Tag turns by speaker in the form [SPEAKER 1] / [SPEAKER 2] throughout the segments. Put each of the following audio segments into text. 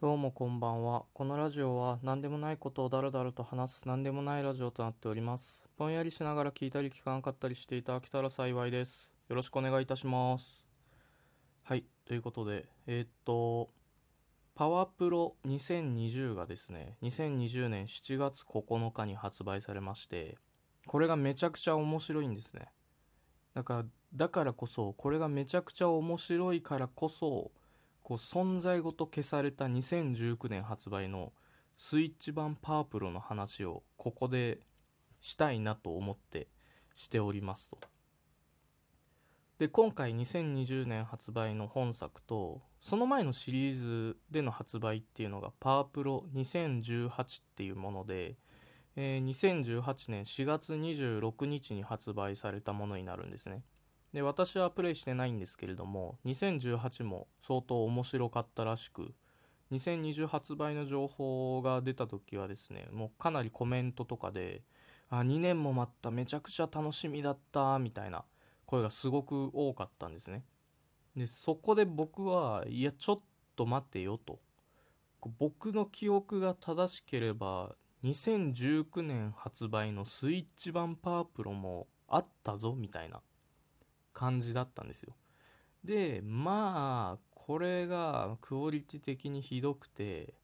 [SPEAKER 1] どうもこんばんは。このラジオは何でもないことをダラダラと話す何でもないラジオとなっております。ぼんやりしながら聞いたり聞かなかったりしていただけたら幸いです。よろしくお願いいたします。はい。ということで、えーっと、パワープロ2020がですね、2020年7月9日に発売されまして、これがめちゃくちゃ面白いんですね。だから、だからこそ、これがめちゃくちゃ面白いからこそ、こう存在ごと消された2019年発売のスイッチ版パープロの話をここでしたいなと思ってしておりますと。で、今回2020年発売の本作と、その前のシリーズでの発売っていうのがパープロ2018っていうもので、えー2018年4月26日に発売されたものになるんですね。で私はプレイしてないんですけれども2018も相当面白かったらしく2020発売の情報が出た時はですねもうかなりコメントとかであ2年も待っためちゃくちゃ楽しみだったみたいな声がすごく多かったんですね。でそこで僕はいやちょっと待てよと。僕の記憶が正しければ2019年発売のスイッチ版パープロもあったぞみたいな。感じだったんですよ。で、まあ、これがクオリティ的にひどくて、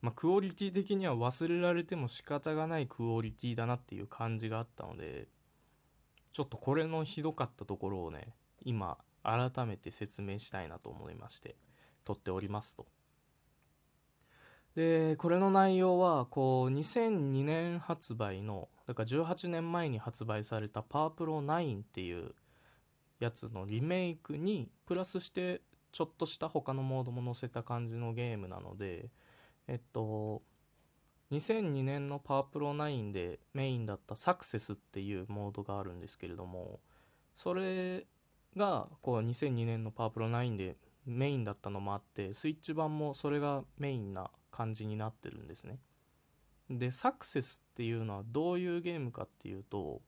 [SPEAKER 1] まあ、クオリティ的には忘れられても仕方がないクオリティだなっていう感じがあったので、ちょっとこれのひどかったところをね、今、改めて説明したいなと思いまして、撮っておりますと。で、これの内容は、こう、2002年発売の、だから18年前に発売されたパープロ9っていうやつのリメイクにプラスしてちょっとした他のモードも載せた感じのゲームなのでえっと2002年のパワープロ9でメインだったサクセスっていうモードがあるんですけれどもそれがこう2002年のパワープロ9でメインだったのもあってスイッチ版もそれがメインな感じになってるんですね。でサクセスっていうのはどういうゲームかっていうと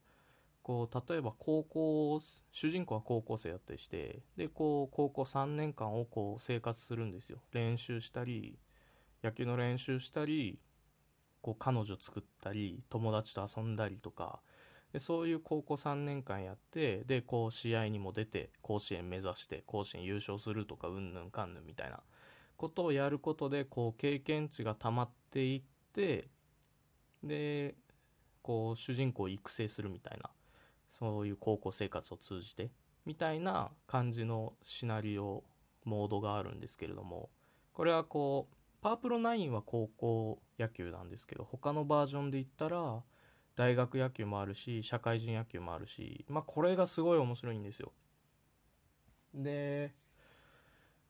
[SPEAKER 1] こう例えば高校主人公は高校生だったりしてでこう高校3年間をこう生活するんですよ。練習したり野球の練習したりこう彼女作ったり友達と遊んだりとか。でそういう高校3年間やってでこう試合にも出て甲子園目指して甲子園優勝するとかうんぬんかんぬんみたいな。ことをやることでこう経験値が溜まっていってでこう主人公を育成するみたいな。そういう高校生活を通じてみたいな感じのシナリオモードがあるんですけれどもこれはこうパープロ9は高校野球なんですけど他のバージョンで言ったら大学野球もあるし社会人野球もあるしまあこれがすごい面白いんですよ。で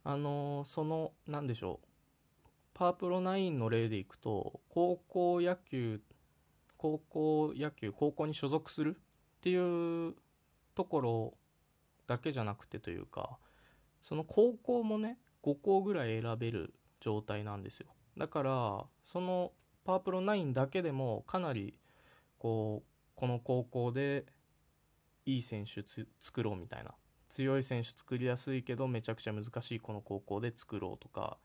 [SPEAKER 1] あのその何でしょうパープロ9の例でいくと高校野球高校野球高校に所属するっていうところだけじゃなくてというかその高校もね5校ぐらい選べる状態なんですよ。だからそのパワープロ9だけでもかなりこうこの高校でいい選手つ作ろうみたいな。強い選手作りやすいけどめちゃくちゃ難しいこの高校で作ろうとか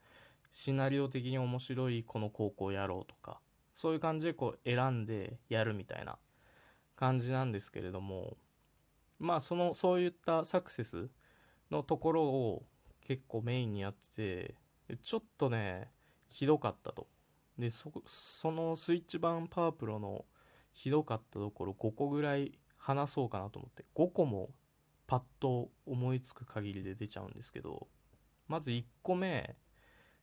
[SPEAKER 1] シナリオ的に面白いこの高校やろうとかそういう感じでこう選んでやるみたいな。感じなんですけれどもまあそのそういったサクセスのところを結構メインにやっててちょっとねひどかったと。でそそのスイッチ版パワープロのひどかったところ5個ぐらい話そうかなと思って。5個もパッと思いつく限りで出ちゃうんですけどまず1個目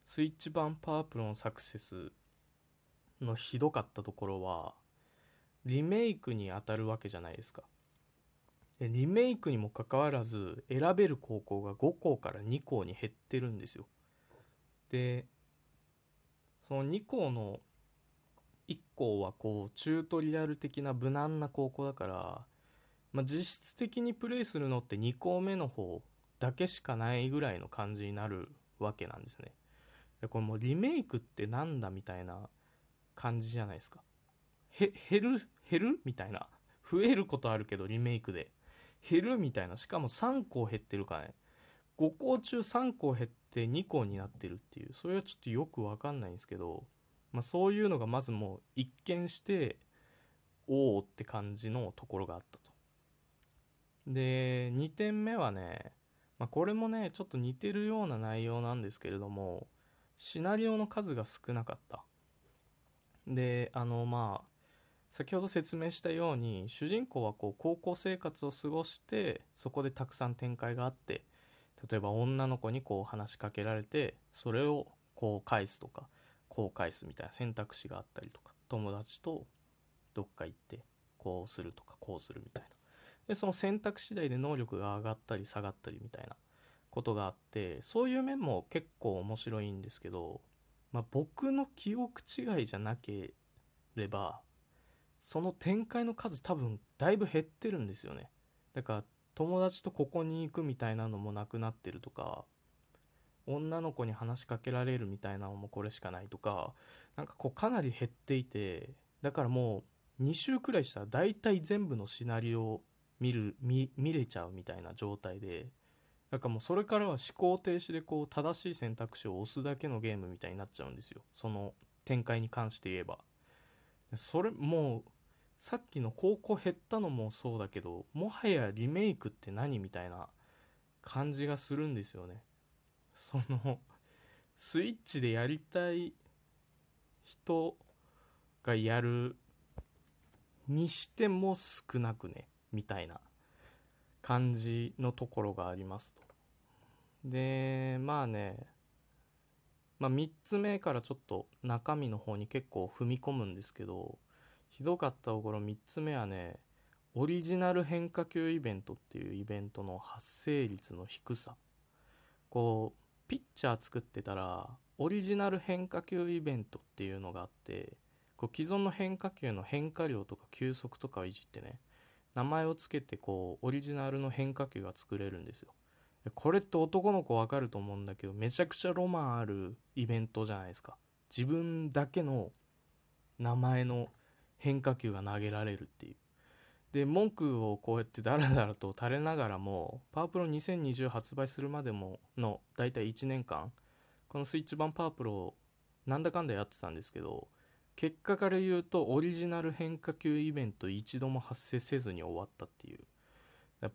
[SPEAKER 1] スイッチ版パワープロのサクセスのひどかったところはリメイクに当たるわけじゃないですか。でリメイクにもかかわらず選べる高校が5校から2校に減ってるんですよ。でその2校の1校はこうチュートリアル的な無難な高校だから、まあ、実質的にプレイするのって2校目の方だけしかないぐらいの感じになるわけなんですね。これもうリメイクってなんだみたいな感じじゃないですか。へ減る減る？みたいな。増えることあるけどリメイクで。減る？みたいな。しかも3校減ってるからね。5校中3校減って2校になってるっていう。それはちょっとよくわかんないんですけど、まあ、そういうのがまずもう一見しておおって感じのところがあったと。で2点目はね、まあ、これもねちょっと似てるような内容なんですけれどもシナリオの数が少なかった。であのまあ先ほど説明したように主人公はこう高校生活を過ごしてそこでたくさん展開があって例えば女の子にこう話しかけられてそれをこう返すとかこう返すみたいな選択肢があったりとか友達とどっか行ってこうするとかこうするみたいな。でその選択次第で能力が上がったり下がったりみたいなことがあってそういう面も結構面白いんですけど、まあ、僕の記憶違いじゃなければその展開の数多分だいぶ減ってるんですよね。だから友達とここに行くみたいなのもなくなってるとか女の子に話しかけられるみたいなのもこれしかないとかなんかこうかなり減っていてだからもう2週くらいしたら大体全部のシナリオを見る見れちゃうみたいな状態でなんかもうそれからは思考停止でこう正しい選択肢を押すだけのゲームみたいになっちゃうんですよ。その展開に関して言えば。それもうさっきの高校減ったのもそうだけどもはやリメイクって何みたいな感じがするんですよね。そのスイッチでやりたい人がやるにしても少なくねみたいな感じのところがありますと。でまあねまあ3つ目からちょっと中身の方に結構踏み込むんですけどひどかったところ3つ目はねオリジナル変化球イベントっていうイベントの発生率の低さ。こうピッチャー作ってたらオリジナル変化球イベントっていうのがあってこう既存の変化球の変化量とか球速とかをいじってね名前を付けてこうオリジナルの変化球が作れるんですよ。これって男の子わかると思うんだけどめちゃくちゃロマンあるイベントじゃないですか自分だけの名前の変化球が投げられるっていう。で、文句をこうやってダラダラと垂れながらも、パワープロ2020発売するまでもの大体1年間、このスイッチ版パワープロをなんだかんだやってたんですけど、結果から言うとオリジナル変化球イベント一度も発生せずに終わったっていう。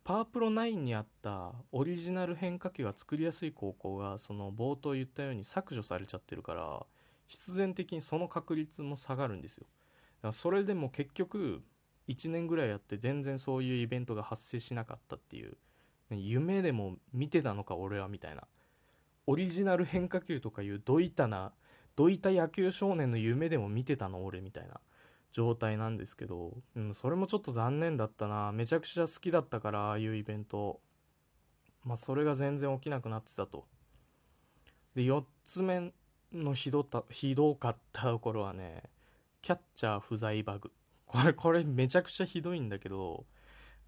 [SPEAKER 1] パワープロ9にあったオリジナル変化球が作りやすい高校がその冒頭言ったように削除されちゃってるから必然的にその確率も下がるんですよ。からそれでも結局1年ぐらいやって全然そういうイベントが発生しなかったっていう、夢でも見てたのか俺はみたいなオリジナル変化球とかいうどいたなどいた野球少年の夢でも見てたの俺みたいな状態なんですけど、うん、それもちょっと残念だったな。めちゃくちゃ好きだったからああいうイベント。まあそれが全然起きなくなってたと。で4つ目のひどたひどかったところはねキャッチャー不在バグ。これ、これめちゃくちゃひどいんだけど、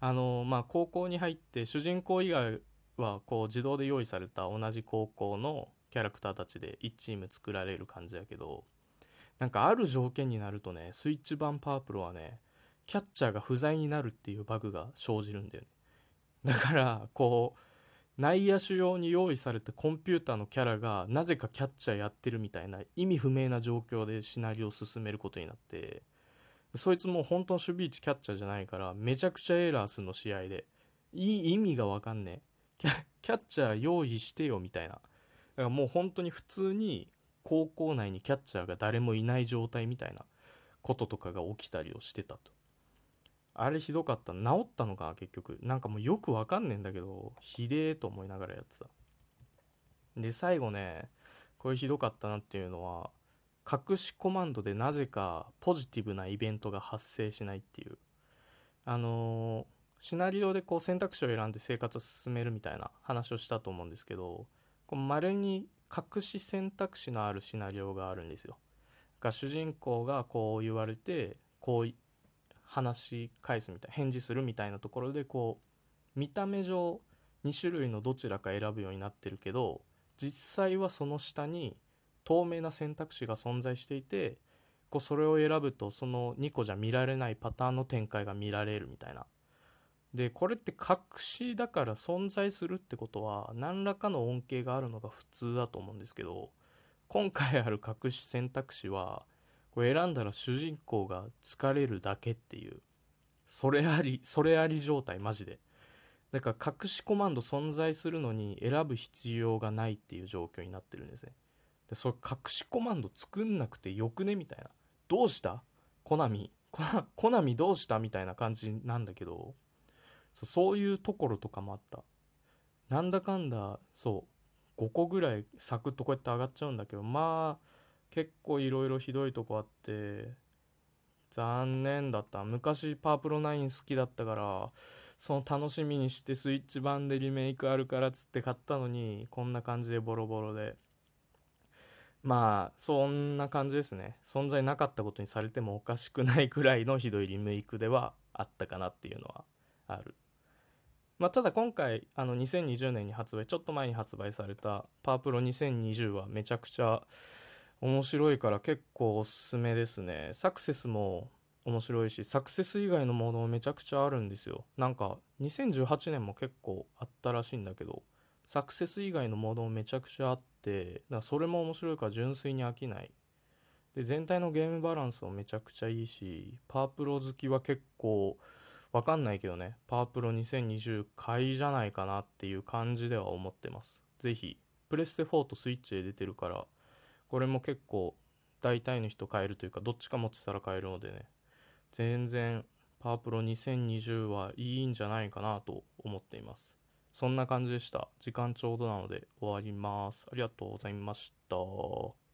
[SPEAKER 1] あの、まあ、高校に入って主人公以外はこう自動で用意された同じ高校のキャラクターたちで1チーム作られる感じやけど、なんかある条件になるとね、スイッチ版パープロはね、キャッチャーが不在になるっていうバグが生じるんだよね。だから、こう、内野手用に用意されたコンピューターのキャラがなぜかキャッチャーやってるみたいな意味不明な状況でシナリオを進めることになってそいつも本当の守備位置キャッチャーじゃないからめちゃくちゃエラーするの試合で。いい意味がわかんねえ。キャッチャー用意してよみたいな。だからもう本当に普通に高校内にキャッチャーが誰もいない状態みたいなこととかが起きたりをしてたとあれひどかった。治ったのか結局。なんかもうよくわかんねえんだけど、ひでえと思いながらやってた。で、最後ね、これひどかったなっていうのは、隠しコマンドでなぜかポジティブなイベントが発生しないっていう。あのー、シナリオでこう選択肢を選んで生活を進めるみたいな話をしたと思うんですけど、こう丸に隠し選択肢のあるシナリオがあるんですよ。が主人公がこう言われて、こう話し返すみたい返事するみたいなところでこう見た目上2種類のどちらか選ぶようになってるけど実際はその下に透明な選択肢が存在していてこうそれを選ぶとその2個じゃ見られないパターンの展開が見られるみたいなでこれって隠しだから存在するってことは何らかの恩恵があるのが普通だと思うんですけど今回ある隠し選択肢はこれ選んだら主人公が疲れるだけっていうそれありそれあり状態マジで。だから隠しコマンド存在するのに選ぶ必要がないっていう状況になってるんですね。でそれ隠しコマンド作んなくてよくねみたいな。どうした？コナミ。コナミどうした？みたいな感じなんだけどそうそういうところとかもあった。なんだかんだそう5個ぐらいサクッとこうやって上がっちゃうんだけどまあ結構いろいろひどいとこあって残念だった。昔パープロ9好きだったからその楽しみにしてスイッチ版でリメイクあるからっつって買ったのにこんな感じでボロボロで。まあそんな感じですね。存在なかったことにされてもおかしくないくらいのひどいリメイクではあったかなっていうのはある。まあ、ただ今回あの2020年に発売ちょっと前に発売されたパープロ2020はめちゃくちゃ面白いから結構おすすめですね。サクセスも面白いしサクセス以外のものもめちゃくちゃあるんですよ。なんか2018年も結構あったらしいんだけどサクセス以外のモードもめちゃくちゃあってだそれも面白いから純粋に飽きない。で全体のゲームバランスもめちゃくちゃいいしパープロ好きは結構わかんないけどねパワープロ2020買いじゃないかなっていう感じでは思ってます是非プレステ4とスイッチで出てるからこれも結構大体の人買えるというかどっちか持ってたら買えるのでね全然パワープロ2020はいいんじゃないかなと思っています。そんな感じでした。時間ちょうどなので終わります。ありがとうございました。